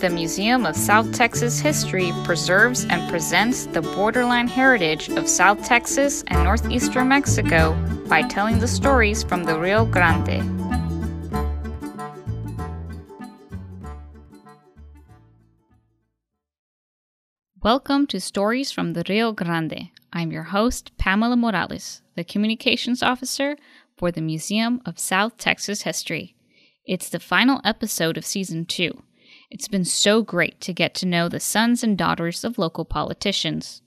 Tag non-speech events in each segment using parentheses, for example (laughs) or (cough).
The Museum of South Texas History preserves and presents the borderline heritage of South Texas and northeastern Mexico by telling the stories from the Rio Grande. Welcome to Stories from the Rio Grande. I'm your host, Pamela Morales, the Communications Officer for the Museum of South Texas History. It's the final episode of Season 2. It's been so great to get to know the sons and daughters of local politicians.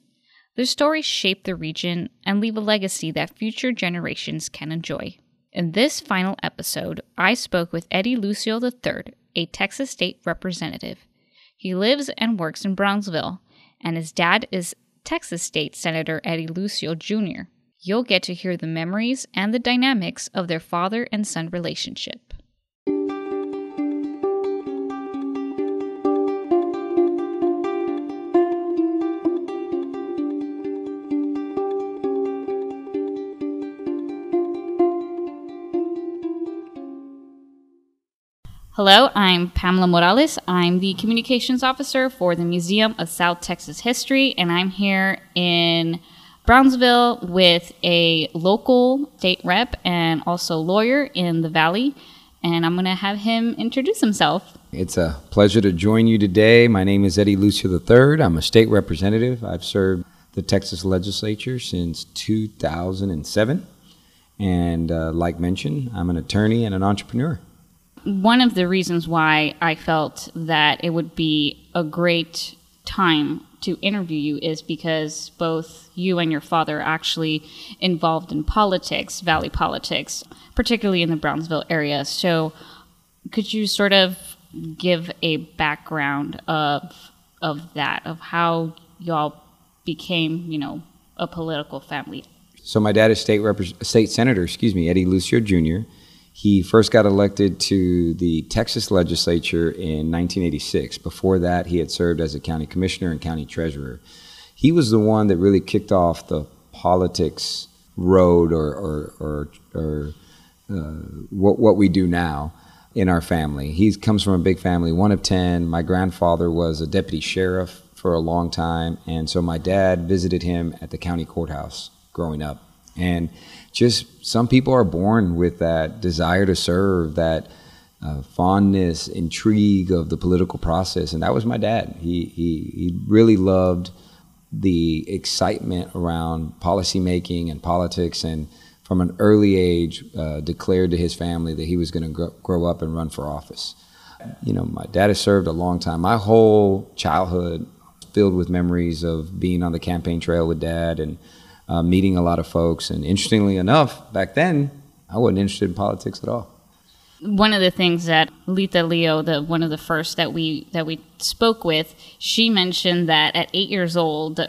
Their stories shape the region and leave a legacy that future generations can enjoy. In this final episode, I spoke with Eddie Lucio III, a Texas state representative. He lives and works in Brownsville, and his dad is Texas State Senator Eddie Lucio Jr. You'll get to hear the memories and the dynamics of their father and son relationship. Hello, I'm Pamela Morales. I'm the communications officer for the Museum of South Texas History, and I'm here in Brownsville with a local state rep and also lawyer in the Valley. And I'm going to have him introduce himself. It's a pleasure to join you today. My name is Eddie Lucio III. I'm a state representative. I've served the Texas legislature since 2007. And uh, like mentioned, I'm an attorney and an entrepreneur one of the reasons why I felt that it would be a great time to interview you is because both you and your father are actually involved in politics, valley politics, particularly in the Brownsville area. So, could you sort of give a background of of that, of how y'all became, you know, a political family? So, my dad is state rep- state senator, excuse me, Eddie Lucio Jr. He first got elected to the Texas legislature in 1986. Before that, he had served as a county commissioner and county treasurer. He was the one that really kicked off the politics road or, or, or, or uh, what, what we do now in our family. He comes from a big family, one of 10. My grandfather was a deputy sheriff for a long time, and so my dad visited him at the county courthouse growing up. And just some people are born with that desire to serve, that uh, fondness, intrigue of the political process, and that was my dad. He he he really loved the excitement around policymaking and politics, and from an early age, uh, declared to his family that he was going to grow, grow up and run for office. You know, my dad has served a long time. My whole childhood filled with memories of being on the campaign trail with dad and uh, meeting a lot of folks. And interestingly enough, back then, I wasn't interested in politics at all. One of the things that Lita Leo, the one of the first that we that we spoke with, she mentioned that at eight years old,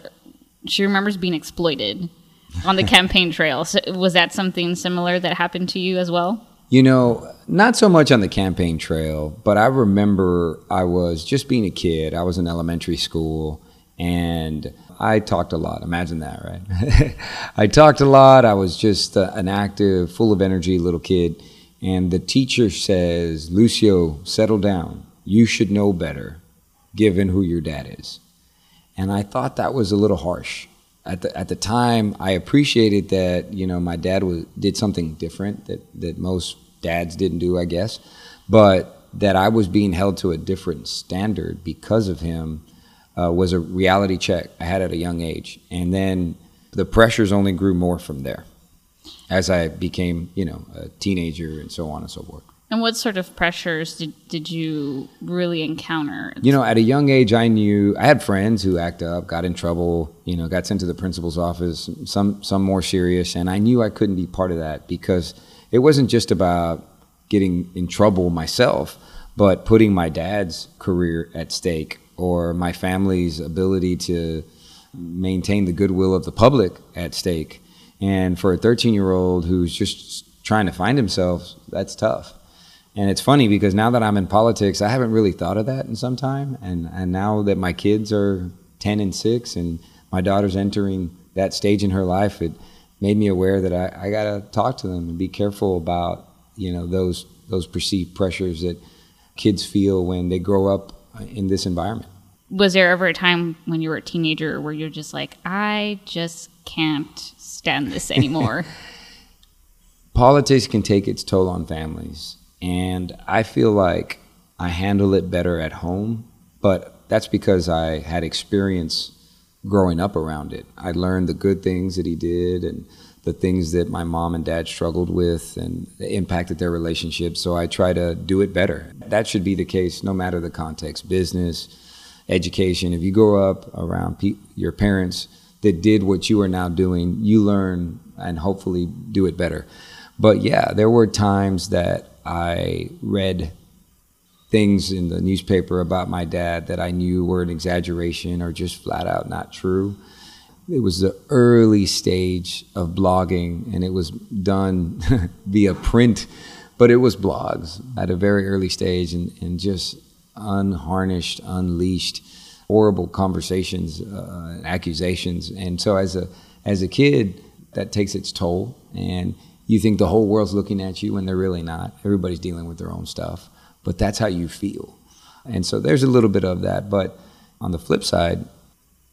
she remembers being exploited on the (laughs) campaign trail. So was that something similar that happened to you as well? You know, not so much on the campaign trail, but I remember I was just being a kid. I was in elementary school and I talked a lot. Imagine that, right? (laughs) I talked a lot. I was just uh, an active, full of energy little kid. And the teacher says, Lucio, settle down. You should know better, given who your dad is. And I thought that was a little harsh. At the, at the time, I appreciated that, you know, my dad was, did something different that, that most dads didn't do, I guess. But that I was being held to a different standard because of him uh, was a reality check I had at a young age, and then the pressures only grew more from there as I became, you know, a teenager and so on and so forth. And what sort of pressures did, did you really encounter? You know, at a young age, I knew I had friends who act up, got in trouble, you know, got sent to the principal's office, some some more serious, and I knew I couldn't be part of that because it wasn't just about getting in trouble myself, but putting my dad's career at stake or my family's ability to maintain the goodwill of the public at stake. And for a 13 year old who's just trying to find himself, that's tough. And it's funny because now that I'm in politics, I haven't really thought of that in some time. And, and now that my kids are 10 and 6 and my daughter's entering that stage in her life, it made me aware that I, I got to talk to them and be careful about, you know, those, those perceived pressures that kids feel when they grow up Uh, in this environment. Was there ever a time when you were a teenager where you're just like, I just can't stand this (laughs) anymore? Politics can take its toll on families. And I feel like I handle it better at home, but that's because I had experience growing up around it. I learned the good things that he did and the things that my mom and dad struggled with and impacted their relationship. So I try to do it better. That should be the case no matter the context business, education. If you grow up around pe- your parents that did what you are now doing, you learn and hopefully do it better. But yeah, there were times that I read things in the newspaper about my dad that I knew were an exaggeration or just flat out not true it was the early stage of blogging and it was done (laughs) via print but it was blogs at a very early stage and, and just unharnessed unleashed horrible conversations uh, accusations. And so as a as a kid that takes its toll and you think the whole world's looking at you when they're really not. Everybody's dealing with their own stuff but that's how you feel. And so there's a little bit of that but on the flip side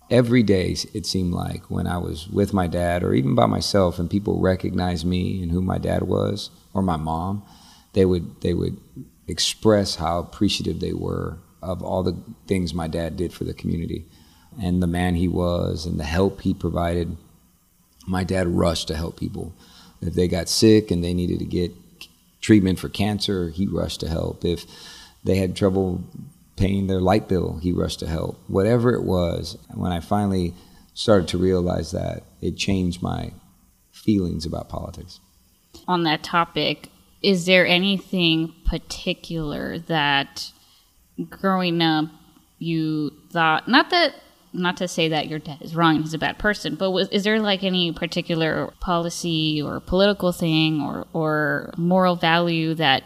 every day it seemed like when I was with my dad or even by myself and people recognized me and who my dad was or my mom, they would they would express how appreciative they were of all the things my dad did for the community and the man he was and the help he provided. My dad rushed to help people. If they got sick and they needed to get treatment for cancer, he rushed to help. If they had trouble paying their light bill, he rushed to help. Whatever it was, when I finally started to realize that, it changed my feelings about politics. On that topic, is there anything particular that growing up you thought not that not to say that your dad is wrong he's a bad person but was, is there like any particular policy or political thing or or moral value that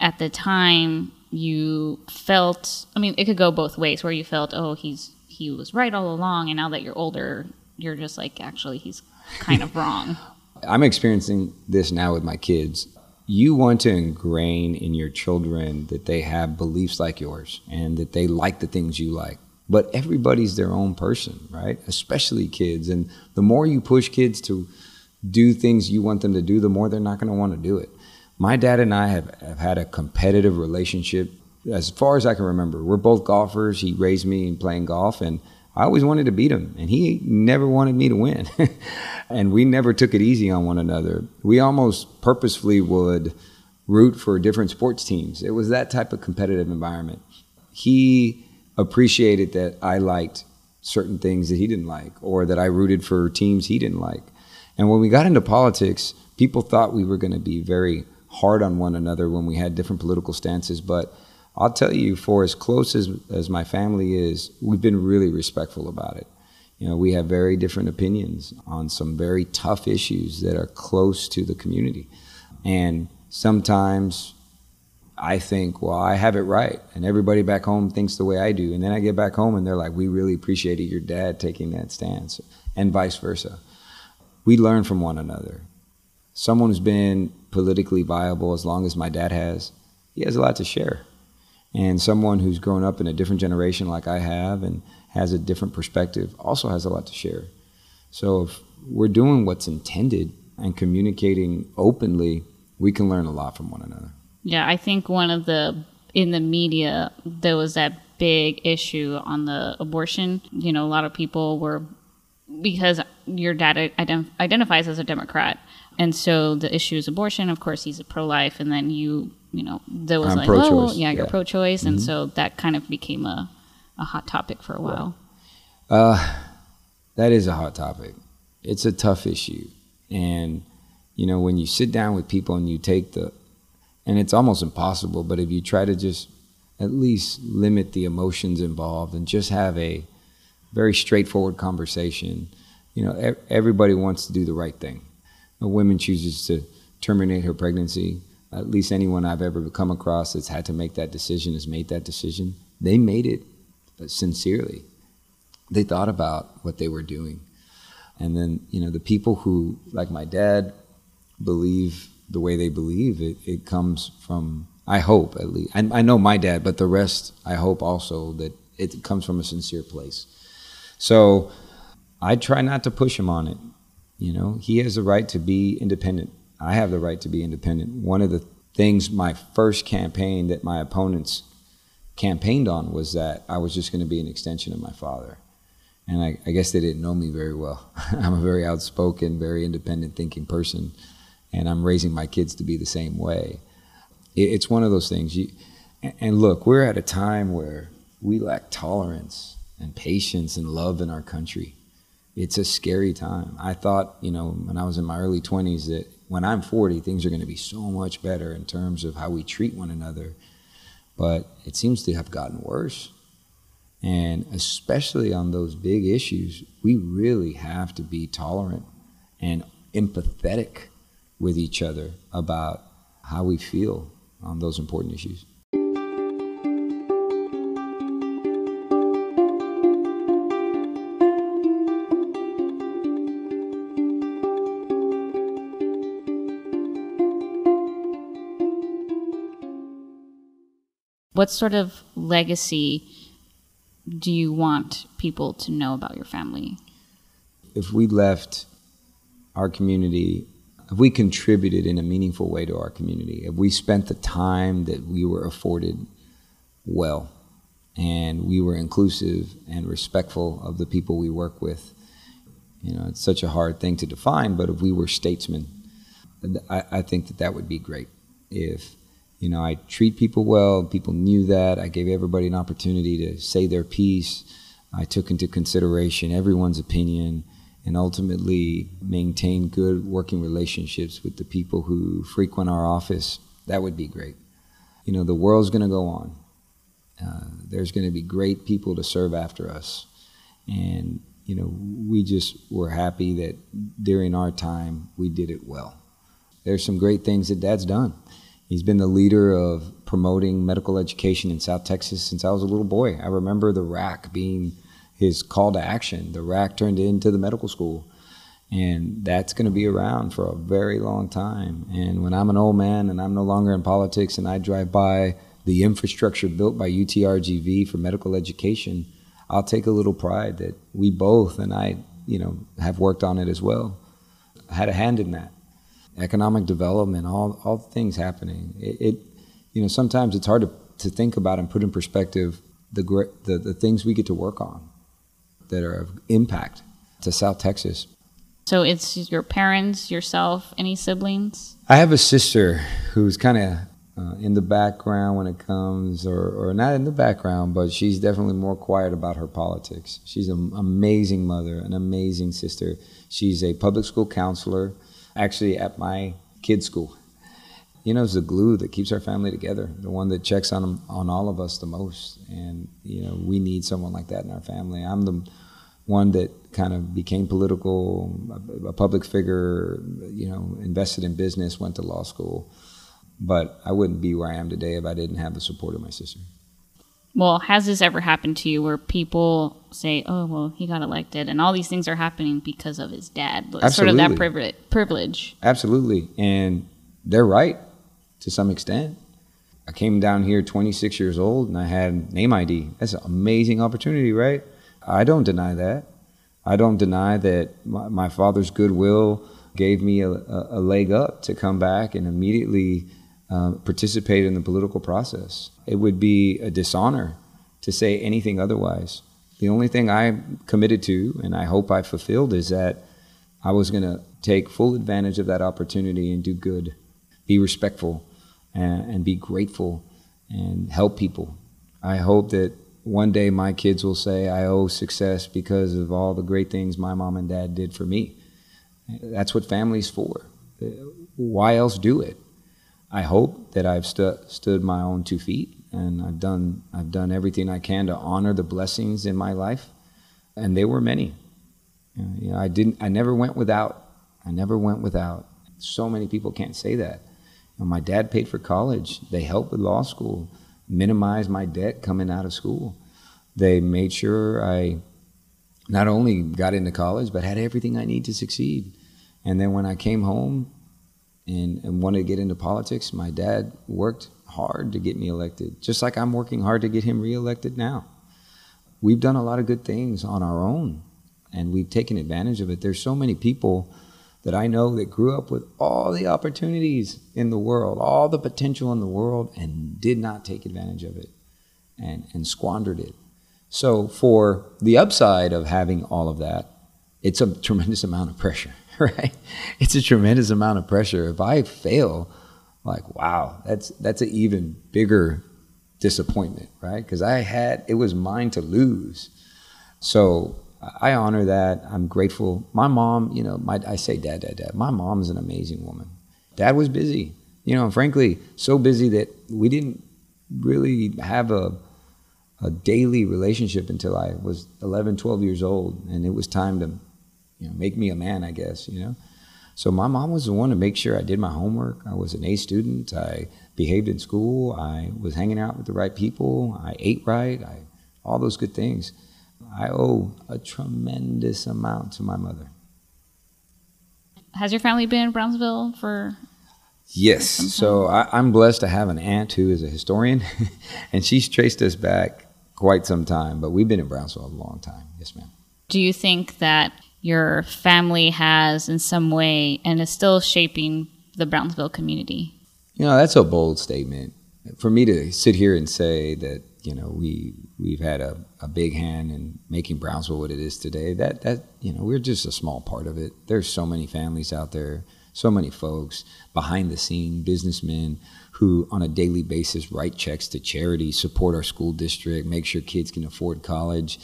at the time you felt i mean it could go both ways where you felt oh he's he was right all along and now that you're older you're just like actually he's kind of wrong. (laughs) I'm experiencing this now with my kids. You want to ingrain in your children that they have beliefs like yours and that they like the things you like. But everybody's their own person right? Especially kids. And the more you push kids to do things you want them to do the more they're not going to want to do it my dad and I have, have had a competitive relationship as far as I can remember. We're both golfers. He raised me in playing golf, and I always wanted to beat him, and he never wanted me to win. (laughs) and we never took it easy on one another. We almost purposefully would root for different sports teams. It was that type of competitive environment. He appreciated that I liked certain things that he didn't like, or that I rooted for teams he didn't like. And when we got into politics, people thought we were going to be very hard on one another when we had different political stances. But I'll tell you, for as close as, as my family is, we've been really respectful about it. You know, we have very different opinions on some very tough issues that are close to the community. And sometimes I think, well, I have it right. And everybody back home thinks the way I do. And then I get back home and they're like, we really appreciated your dad taking that stance, and vice versa. We learn from one another. Someone who's been politically viable as long as my dad has, he has a lot to share. And someone who's grown up in a different generation like I have and has a different perspective also has a lot to share. So if we're doing what's intended and communicating openly, we can learn a lot from one another. Yeah, I think one of the in the media there was that big issue on the abortion. You know, a lot of people were because your dad ident- identifies as a Democrat, and so the issue is abortion. Of course, he's a pro-life, and then you, you know, there was I'm like, pro-choice. oh, well, yeah, you're Yeah. pro-choice, Mm-hmm. and so that kind of became a, a hot topic for a while. Uh, that is a hot topic. It's a tough issue. And, you know, when you sit down with people and you take the, and it's almost impossible, but if you try to just at least limit the emotions involved and just have a very straightforward conversation, you know, everybody wants to do the right thing. A woman chooses to terminate her pregnancy. At least anyone I've ever come across that's had to make that decision has made that decision. They made it sincerely they thought about what they were doing. And then, you know, the people who, like my dad, believe the way they believe, it, it comes from I hope at least. I, I know my dad, but the rest, I hope also that it comes from a sincere place. So I try not to push him on it. You know, he has the right to be independent. I have the right to be independent. One of the things my first campaign that my opponents campaigned on was that I was just going to be an extension of my father. And I, I guess they didn't know me very well. (laughs) I'm a very outspoken, very independent thinking person, and I'm raising my kids to be the same way. It, it's one of those things. You, and look, we're at a time where we lack tolerance and patience and love in our country it's a scary time. I thought, you know, when I was in my early 20s that when I'm 40, things are going to be so much better in terms of how we treat one another. But it seems to have gotten worse. And especially on those big issues, we really have to be tolerant and empathetic with each other about how we feel on those important issues. What sort of legacy do you want people to know about your family? If we left our community, if we contributed in a meaningful way to our community, if we spent the time that we were afforded well, and we were inclusive and respectful of the people we work with, you know, it's such a hard thing to define, but if we were statesmen, I, I think that that would be great. If you know, I treat people well. People knew that. I gave everybody an opportunity to say their piece. I took into consideration everyone's opinion and ultimately maintain good working relationships with the people who frequent our office. That would be great. You know, the world's going to go on. Uh, there's going to be great people to serve after us. And, you know, we just were happy that during our time we did it well. There's some great things that Dad's done He's been the leader of promoting medical education in South Texas since I was a little boy. I remember the RAHC being his call to action. The RAHC turned into the medical school. And that's going to be around for a very long time. And when I'm an old man and I'm no longer in politics and I drive by the infrastructure built by UTRGV for medical education, I'll take a little pride that we both and I, you know, have worked on it as well. I had a hand in that economic development, all all things happening. It, it, you know, sometimes it's hard to, to think about and put in perspective the, the the things we get to work on that are of impact to South Texas. So it's your parents, yourself, any siblings? I have a sister who's kind of uh, in the background when it comes, or, or not in the background, but she's definitely more quiet about her politics. She's an amazing mother, an amazing sister. She's a public school counselor actually at my kids' school. You know, it's the glue that keeps our family together, the one that checks on on all of us the most. And you know, we need someone like that in our family. I'm the one that kind of became political, a, a public figure. You know, invested in business, went to law school, but I wouldn't be where I am today if I didn't have the support of my sister. Well, has this ever happened to you where people say, "Oh, well, he got elected," and all these things are happening because of his dad? Absolutely. Sort of that privilege. Privilege. Absolutely, and they're right to some extent. I came down here 26 years old and I had name ID. That's an amazing opportunity, right? I don't deny that. I don't deny that my, my father's goodwill gave me a, a, a leg up to come back and immediately uh, participate in the political process. It would be a dishonor to say anything otherwise. The only thing I committed to, and I hope I fulfilled, is that I was going to take full advantage of that opportunity and do good, be respectful, and, and be grateful, and help people. I hope that one day my kids will say, I owe success because of all the great things my mom and dad did for me. That's what family's for. Why else do it? I hope that I've stu- stood my own two feet and I've done I've done everything I can to honor the blessings in my life, and they were many. You know, I didn't. I never went without. I never went without. So many people can't say that. You know, my dad paid for college. They helped with law school, minimized my debt coming out of school. They made sure I not only got into college but had everything I need to succeed. And then when I came home, and, and wanted to get into politics, my dad worked hard to get me elected, just like I'm working hard to get him reelected now. We've done a lot of good things on our own, and we've taken advantage of it. There's so many people that I know that grew up with all the opportunities in the world, all the potential in the world, and did not take advantage of it and, and squandered it. So, for the upside of having all of that, it's a tremendous amount of pressure, (laughs) right? It's a tremendous amount of pressure. If I fail, like, wow, that's that's an even bigger disappointment, right? Because I had it was mine to lose. So I honor that. I'm grateful. My mom, you know, my I say dad, dad, dad. My mom's an amazing woman. Dad was busy, you know, frankly, so busy that we didn't really have a a daily relationship until I was 11, 12 years old, and it was time to, you know, make me a man, I guess, you know. So my mom was the one to make sure I did my homework. I was an A student. I behaved in school. I was hanging out with the right people. I ate right. I all those good things. I owe a tremendous amount to my mother. Has your family been in Brownsville for Yes. So I, am blessed to have an aunt who is a historian, (laughs) and she's traced us back quite some time, but we've been in Brownsville a long time. Yes, ma'am. Do you think that your family has, in some way, and is still shaping the Brownsville community? You know, that's a bold statement. For me to sit here and say that, you know, we we've had a, a big hand in making Brownsville what it is today, that that you know, we're just a small part of it. There's so many families out there, so many folks behind the scene, businessmen who on a daily basis write checks to charities, support our school district, make sure kids can afford college.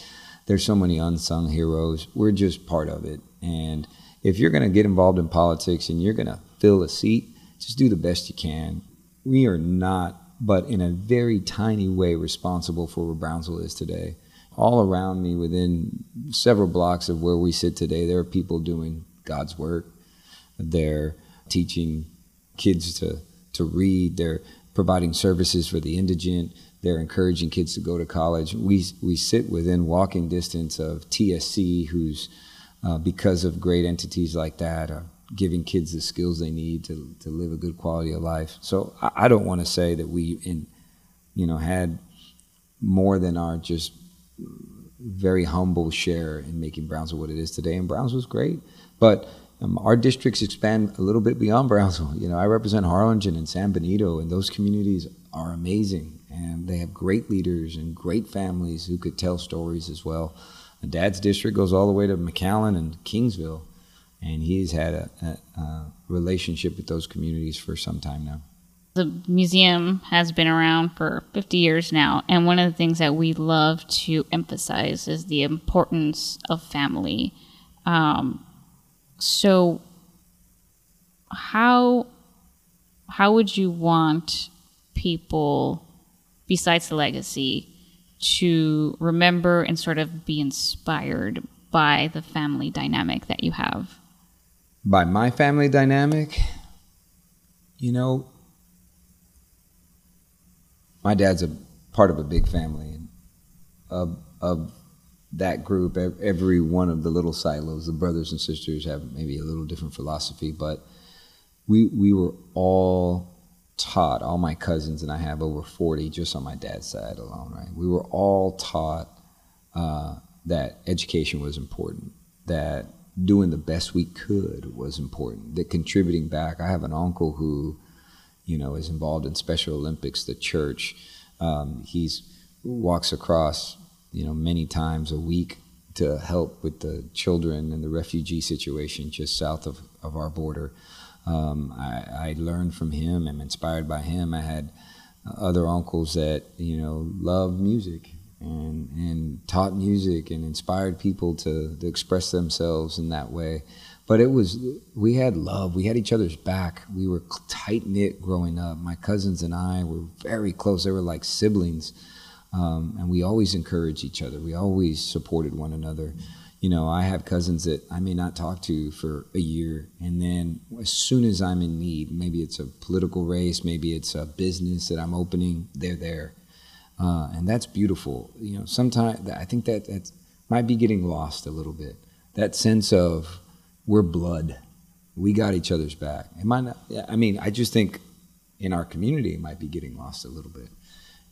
There's so many unsung heroes. We're just part of it. And if you're going to get involved in politics and you're going to fill a seat, just do the best you can. We are not, but in a very tiny way, responsible for where Brownsville is today. All around me, within several blocks of where we sit today, there are people doing God's work. They're teaching kids to to read. They're providing services for the indigent. They're encouraging kids to go to college. We we sit within walking distance of TSC, who's uh, because of great entities like that, are giving kids the skills they need to to live a good quality of life. So I, I don't want to say that we in you know had more than our just very humble share in making Brownsville what it is today. And Brownsville's great, but um, our districts expand a little bit beyond Brownsville. You know, I represent Harlingen and San Benito, and those communities are amazing, and they have great leaders and great families who could tell stories as well. Dad's district goes all the way to McAllen and Kingsville, and he's had a, a, a relationship with those communities for some time now. The museum has been around for 50 years now, and one of the things that we love to emphasize is the importance of family. Um, so how how would you want people besides the legacy to remember and sort of be inspired by the family dynamic that you have. By my family dynamic you know my dad's a part of a big family of, of that group, every one of the little silos, the brothers and sisters have maybe a little different philosophy, but we we were all taught. All my cousins and I have over forty just on my dad's side alone. Right, we were all taught uh, that education was important, that doing the best we could was important, that contributing back. I have an uncle who, you know, is involved in Special Olympics, the church. Um, he's walks across you know, many times a week to help with the children and the refugee situation just south of, of our border. Um, I, I, learned from him. I'm inspired by him. I had other uncles that you know loved music and and taught music and inspired people to, to express themselves in that way. But it was we had love. We had each other's back. We were tight knit growing up. My cousins and I were very close. They were like siblings. Um, and we always encouraged each other. We always supported one another. You know, I have cousins that I may not talk to for a year, and then as soon as I'm in need, maybe it's a political race, maybe it's a business that I'm opening, they're there, uh, and that's beautiful. You know, sometimes I think that that might be getting lost a little bit. That sense of we're blood, we got each other's back. Am I not? I mean, I just think in our community, it might be getting lost a little bit.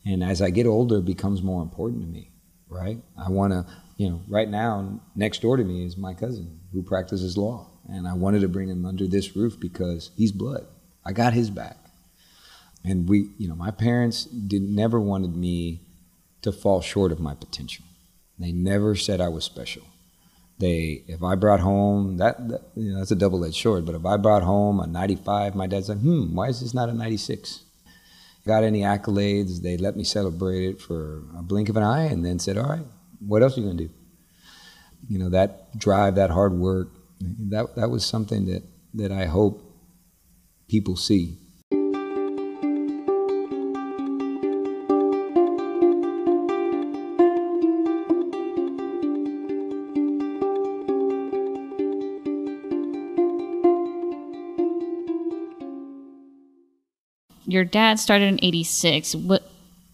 And as I get older, it becomes more important to me, right? I want to, you know, right now, next door to me is my cousin who practices law. And I wanted to bring him under this roof because he's blood. I got his back. And we, you know, my parents did never wanted me to fall short of my potential. They never said I was special. They, if I brought home that, that you know, that's a double-edged sword. But if I brought home a 95, my dad's like, hmm, why is this not a 96? Got any accolades? They let me celebrate it for a blink of an eye, and then said, all right, what else are you gonna do? You know, that drive, that hard work, that that was something that that I hope people see. Your dad started in '86. What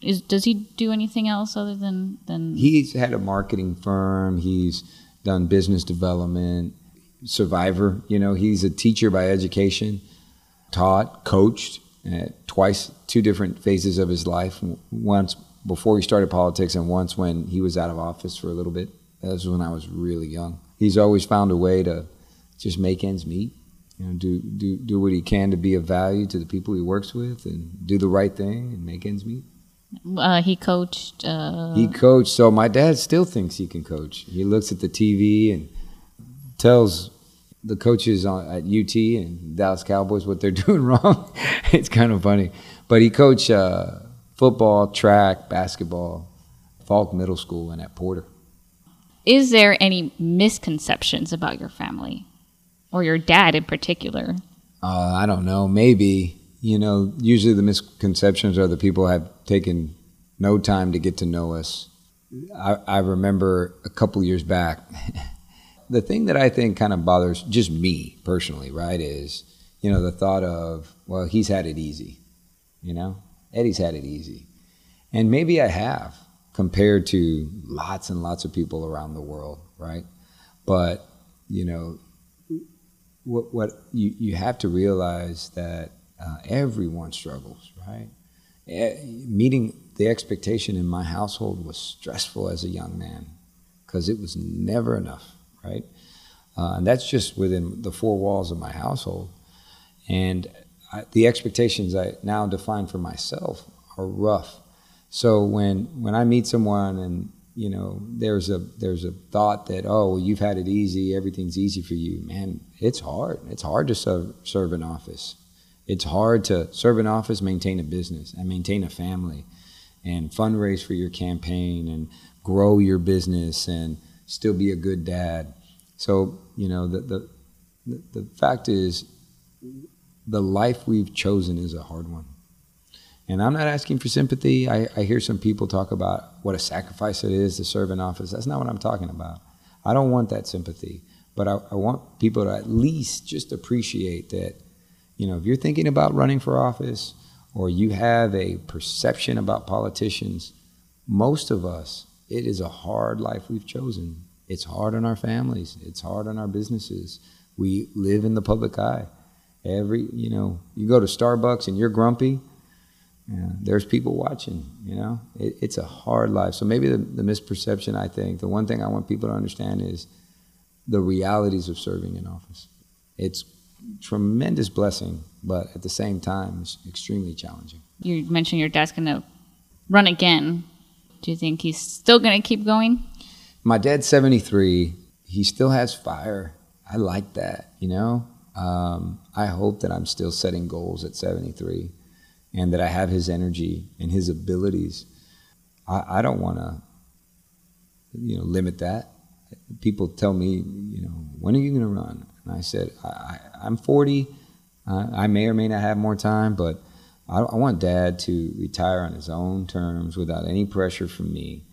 is? Does he do anything else other than than? He's had a marketing firm. He's done business development. Survivor. You know, he's a teacher by education. Taught, coached at twice, two different phases of his life. Once before he started politics, and once when he was out of office for a little bit. That was when I was really young. He's always found a way to just make ends meet you know, do do do what he can to be of value to the people he works with, and do the right thing and make ends meet. Uh, he coached. Uh... He coached. So my dad still thinks he can coach. He looks at the TV and tells the coaches on, at UT and Dallas Cowboys what they're (laughs) doing wrong. it's kind of funny, but he coached uh, football, track, basketball, Faulk Middle School, and at Porter. Is there any misconceptions about your family? or your dad in particular? Uh, I don't know. Maybe you know. Usually, the misconceptions are the people have taken no time to get to know us. I, I remember a couple years back. (laughs) the thing that I think kind of bothers just me personally, right, is you know the thought of well, he's had it easy. You know, Eddie's had it easy, and maybe I have compared to lots and lots of people around the world, right? But you know, what, what you, you have to realize that uh, everyone struggles, right? meeting the expectation in my household was stressful as a young man because it was never enough, right? Uh, and that's just within the four walls of my household. And I, the expectations I now define for myself are rough. So when when I meet someone and you know, there's a there's a thought that oh, well, you've had it easy, everything's easy for you. Man, it's hard. It's hard to serve serve an office. It's hard to serve an office, maintain a business, and maintain a family, and fundraise for your campaign, and grow your business, and still be a good dad. So you know the the the fact is, the life we've chosen is a hard one. And I'm not asking for sympathy. I, I hear some people talk about what a sacrifice it is to serve in office. That's not what I'm talking about. I don't want that sympathy. But I, I want people to at least just appreciate that, you know, if you're thinking about running for office or you have a perception about politicians, most of us, it is a hard life we've chosen. It's hard on our families. It's hard on our businesses. We live in the public eye. Every, you know, you go to Starbucks and you're grumpy, yeah, there's people watching, you know. It, it's a hard life. So maybe the, the misperception, I think, the one thing I want people to understand is the realities of serving in office. It's tremendous blessing, but at the same time, it's extremely challenging. You mentioned your dad's going to run again. Do you think he's still going to keep going? My dad's 73. He still has fire. I like that, you know. Um, I hope that I'm still setting goals at 73 and that I have his energy and his abilities. I, I don't want to, you know, limit that. People tell me, you know, when are you going to run? And I said, I, am 40. I may or may not have more time, but I, I want dad to retire on his own terms without any pressure from me.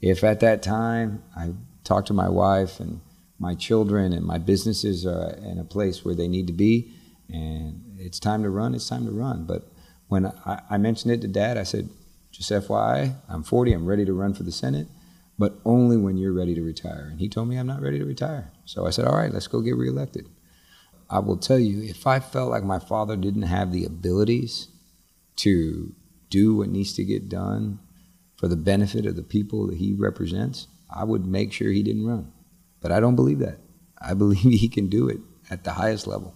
If at that time I talk to my wife and my children and my businesses are in a place where they need to be and it's time to run, it's time to run. But when I, I mentioned it to dad, I said, just FYI, I'm 40, I'm ready to run for the Senate, but only when you're ready to retire. And he told me I'm not ready to retire. So I said, all right, let's go get reelected. I will tell you, if I felt like my father didn't have the abilities to do what needs to get done for the benefit of the people that he represents, I would make sure he didn't run. But I don't believe that. I (laughs) believe he can do it at the highest level.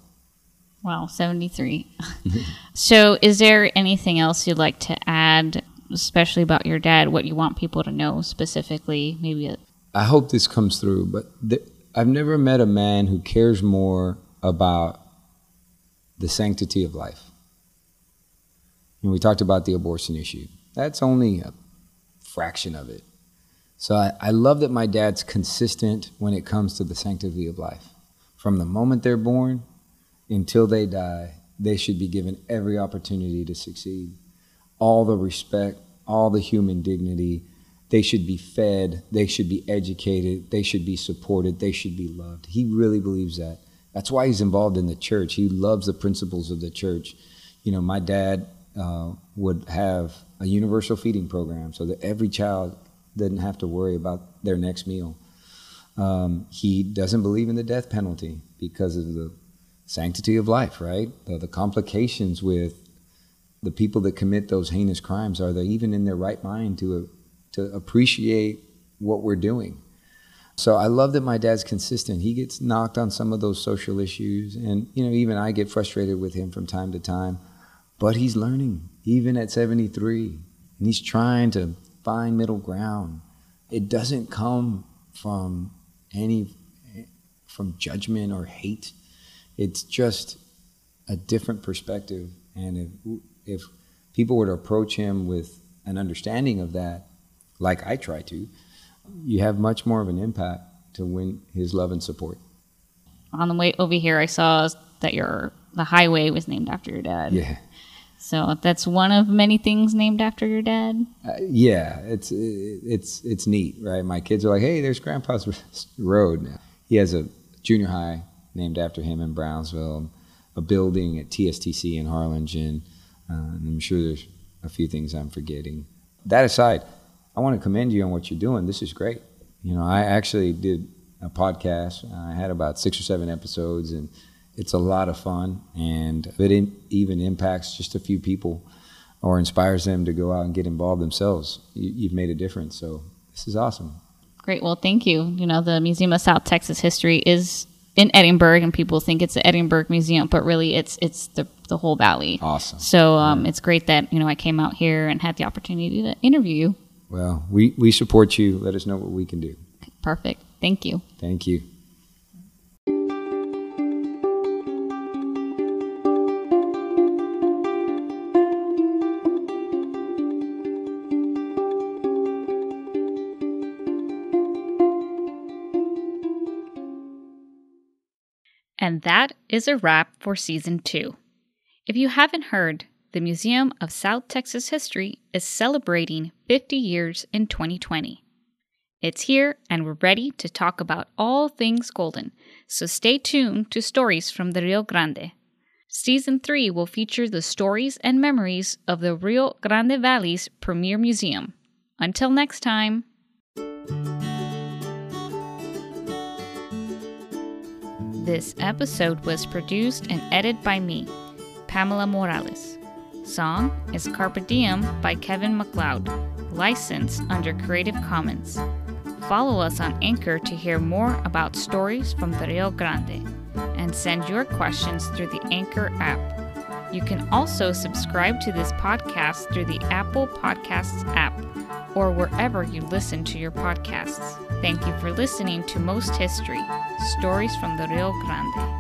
Wow, 73. (laughs) so, is there anything else you'd like to add, especially about your dad, what you want people to know specifically? Maybe I hope this comes through, but th- I've never met a man who cares more about the sanctity of life. And we talked about the abortion issue. That's only a fraction of it. So I, I love that my dad's consistent when it comes to the sanctity of life. From the moment they're born until they die, they should be given every opportunity to succeed. All the respect, all the human dignity. They should be fed, they should be educated, they should be supported, they should be loved. He really believes that. That's why he's involved in the church. He loves the principles of the church. You know, my dad uh, would have a universal feeding program so that every child didn't have to worry about their next meal. Um, he doesn't believe in the death penalty because of the sanctity of life, right? The, the, complications with the people that commit those heinous crimes. Are they even in their right mind to, uh, to appreciate what we're doing? So I love that my dad's consistent. He gets knocked on some of those social issues, and you know, even I get frustrated with him from time to time. But he's learning, even at 73, and he's trying to find middle ground. It doesn't come from any from judgment or hate. It's just a different perspective. And if people were to approach him with an understanding of that, like I try to, you have much more of an impact to win his love and support. On the way over here, I saw that your the highway was named after your dad. Yeah. So that's one of many things named after your dad. Uh, yeah, it's it's it's neat, right? My kids are like, "Hey, there's Grandpa's (laughs) road." Now. He has a junior high named after him in Brownsville, a building at TSTC in Harlingen, uh, and I'm sure there's a few things I'm forgetting. That aside, I want to commend you on what you're doing. This is great. You know, I actually did a podcast. I had about six or seven episodes, and it's a lot of fun. And it even impacts just a few people or inspires them to go out and get involved themselves, you, have made a difference. So this is awesome. Great. Well, thank you. You know, the Museum of South Texas History is in Edinburg, and people think it's the Edinburg Museum, but really it's it's the the whole valley. Awesome. So um, yeah. it's great that you know I came out here and had the opportunity to interview you. Well, we we support you. Let us know what we can do. Perfect. Thank you. Thank you. And that is a wrap for season two. If you haven't heard, the Museum of South Texas History is celebrating 50 years in 2020. It's here, and we're ready to talk about all things golden, so stay tuned to Stories from the Rio Grande. Season 3 will feature the stories and memories of the Rio Grande Valley's premier museum. Until next time. This episode was produced and edited by me, Pamela Morales. Song is Carpe Diem by Kevin MacLeod, licensed under Creative Commons. Follow us on Anchor to hear more about stories from the Rio Grande and send your questions through the Anchor app. You can also subscribe to this podcast through the Apple Podcasts app or wherever you listen to your podcasts. Thank you for listening to Most History Stories from the Rio Grande.